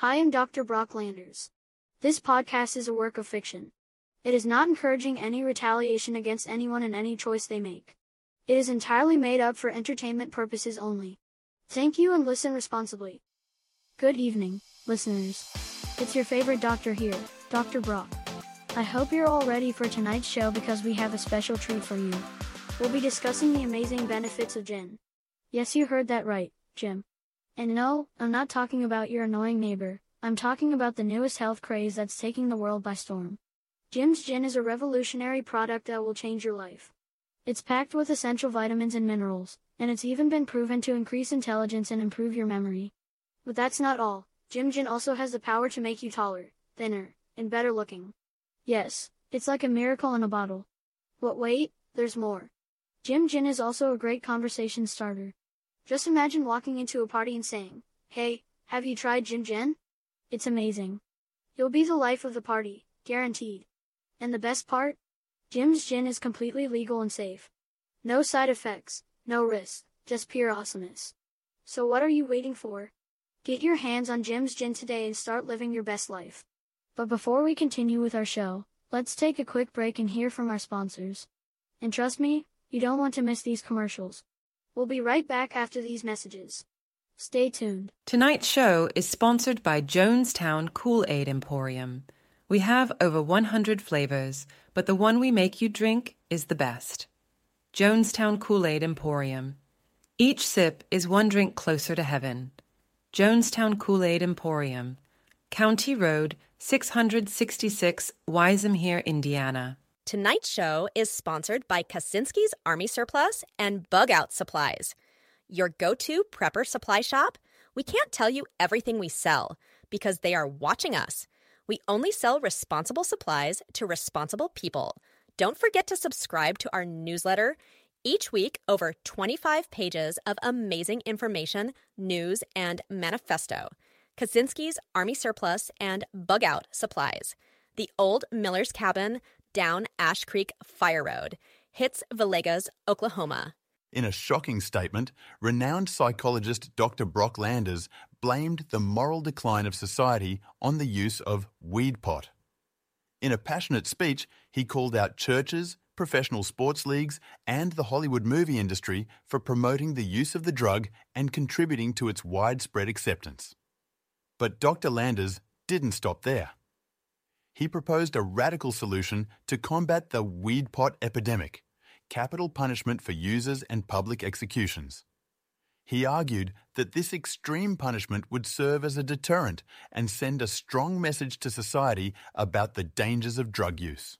Hi, I'm Dr. Brock Landers. This podcast is a work of fiction. It is not encouraging any retaliation against anyone in any choice they make. It is entirely made up for entertainment purposes only. Thank you and listen responsibly. Good evening, listeners. It's your favorite doctor here, Dr. Brock. I hope you're all ready for tonight's show because we have a special treat for you. We'll be discussing the amazing benefits of gin. Yes, you heard that right, Jim. And no, I'm not talking about your annoying neighbor, I'm talking about the newest health craze that's taking the world by storm. Jim's Gin is a revolutionary product that will change your life. It's packed with essential vitamins and minerals, and it's even been proven to increase intelligence and improve your memory. But that's not all. Jim Gin also has the power to make you taller, thinner, and better looking. Yes, it's like a miracle in a bottle. But wait, there's more. Jim Gin is also a great conversation starter. Just imagine walking into a party and saying, Hey, have you tried Jim Gin? It's amazing. You'll be the life of the party, guaranteed. And the best part? Jim's Gin is completely legal and safe. No side effects, no risks, just pure awesomeness. So what are you waiting for? Get your hands on Jim's Gin today and start living your best life. But before we continue with our show, let's take a quick break and hear from our sponsors. And trust me, you don't want to miss these commercials. We'll be right back after these messages. Stay tuned. Tonight's show is sponsored by Jonestown Kool Aid Emporium. We have over 100 flavors, but the one we make you drink is the best. Jonestown Kool Aid Emporium. Each sip is one drink closer to heaven. Jonestown Kool Aid Emporium. County Road, 666, Wyzemere, Indiana. Tonight's show is sponsored by Kaczynski's Army Surplus and Bug Out Supplies. Your go to prepper supply shop? We can't tell you everything we sell because they are watching us. We only sell responsible supplies to responsible people. Don't forget to subscribe to our newsletter. Each week, over 25 pages of amazing information, news, and manifesto. Kaczynski's Army Surplus and Bug Out Supplies. The Old Miller's Cabin, down Ash Creek Fire Road, hits Villegas, Oklahoma. In a shocking statement, renowned psychologist Dr. Brock Landers blamed the moral decline of society on the use of weed pot. In a passionate speech, he called out churches, professional sports leagues, and the Hollywood movie industry for promoting the use of the drug and contributing to its widespread acceptance. But Dr. Landers didn't stop there he proposed a radical solution to combat the weed pot epidemic capital punishment for users and public executions. He argued that this extreme punishment would serve as a deterrent and send a strong message to society about the dangers of drug use.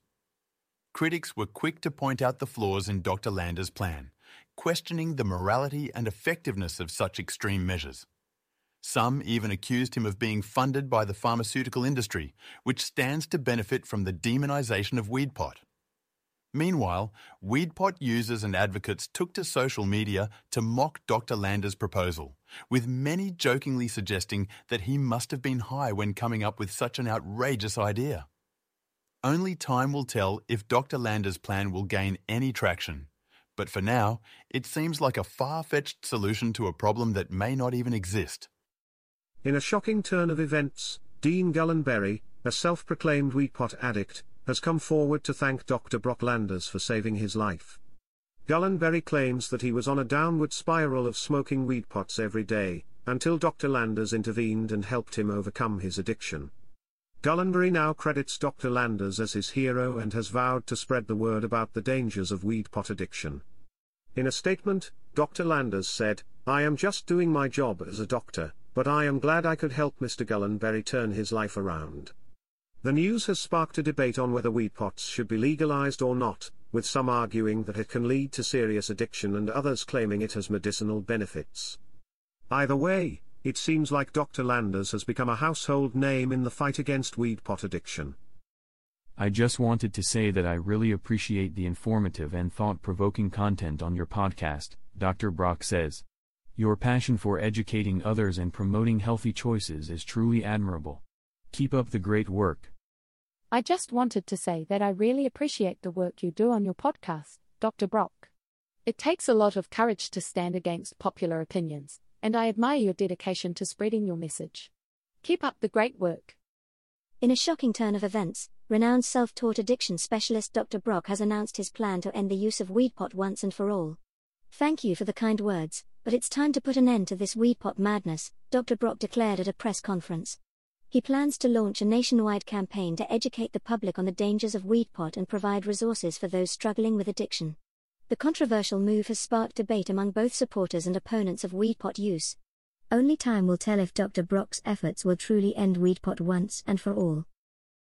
Critics were quick to point out the flaws in Dr. Landers' plan, questioning the morality and effectiveness of such extreme measures. Some even accused him of being funded by the pharmaceutical industry, which stands to benefit from the demonization of weed pot. Meanwhile, weed pot users and advocates took to social media to mock Dr. Landers' proposal, with many jokingly suggesting that he must have been high when coming up with such an outrageous idea. Only time will tell if Dr. Landers' plan will gain any traction. But for now, it seems like a far fetched solution to a problem that may not even exist. In a shocking turn of events, Dean Gullenberry, a self-proclaimed weedpot addict, has come forward to thank Dr. Brock Landers for saving his life. Gullenberry claims that he was on a downward spiral of smoking weed pots every day, until Dr. Landers intervened and helped him overcome his addiction. Gullenberry now credits Dr. Landers as his hero and has vowed to spread the word about the dangers of weed pot addiction. In a statement, Dr. Landers said, I am just doing my job as a doctor, but I am glad I could help Mr. Gullenberry turn his life around. The news has sparked a debate on whether weed pots should be legalized or not, with some arguing that it can lead to serious addiction and others claiming it has medicinal benefits. Either way, it seems like Dr. Landers has become a household name in the fight against weed pot addiction. I just wanted to say that I really appreciate the informative and thought provoking content on your podcast, Dr. Brock says. Your passion for educating others and promoting healthy choices is truly admirable. Keep up the great work. I just wanted to say that I really appreciate the work you do on your podcast, Dr. Brock. It takes a lot of courage to stand against popular opinions, and I admire your dedication to spreading your message. Keep up the great work. In a shocking turn of events, renowned self taught addiction specialist Dr. Brock has announced his plan to end the use of weed pot once and for all. Thank you for the kind words, but it's time to put an end to this weed pot madness, Dr. Brock declared at a press conference. He plans to launch a nationwide campaign to educate the public on the dangers of weed pot and provide resources for those struggling with addiction. The controversial move has sparked debate among both supporters and opponents of weed pot use. Only time will tell if Dr. Brock's efforts will truly end weed pot once and for all.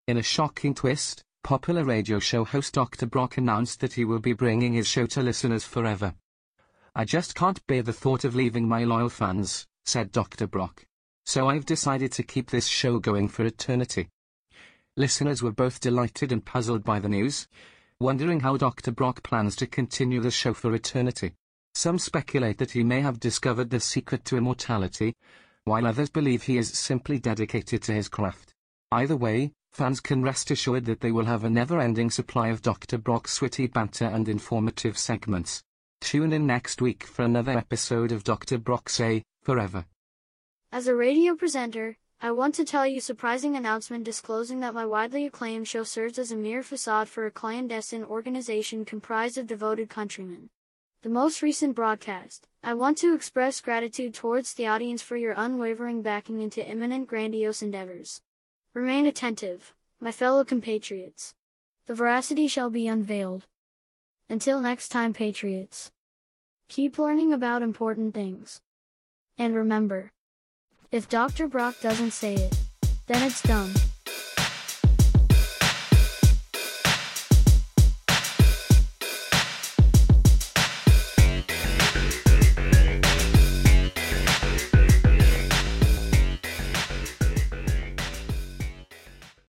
In a shocking twist, popular radio show host Dr. Brock announced that he will be bringing his show to listeners forever. I just can't bear the thought of leaving my loyal fans, said Dr. Brock. So I've decided to keep this show going for eternity. Listeners were both delighted and puzzled by the news, wondering how Dr. Brock plans to continue the show for eternity. Some speculate that he may have discovered the secret to immortality, while others believe he is simply dedicated to his craft. Either way, fans can rest assured that they will have a never-ending supply of Dr. Brock's witty banter and informative segments. Tune in next week for another episode of Dr. Brock Say, Forever. As a radio presenter, I want to tell you surprising announcement disclosing that my widely acclaimed show serves as a mere facade for a clandestine organization comprised of devoted countrymen the most recent broadcast. I want to express gratitude towards the audience for your unwavering backing into imminent grandiose endeavors. Remain attentive, my fellow compatriots. The veracity shall be unveiled. Until next time, patriots. Keep learning about important things. And remember, if Dr. Brock doesn't say it, then it's done.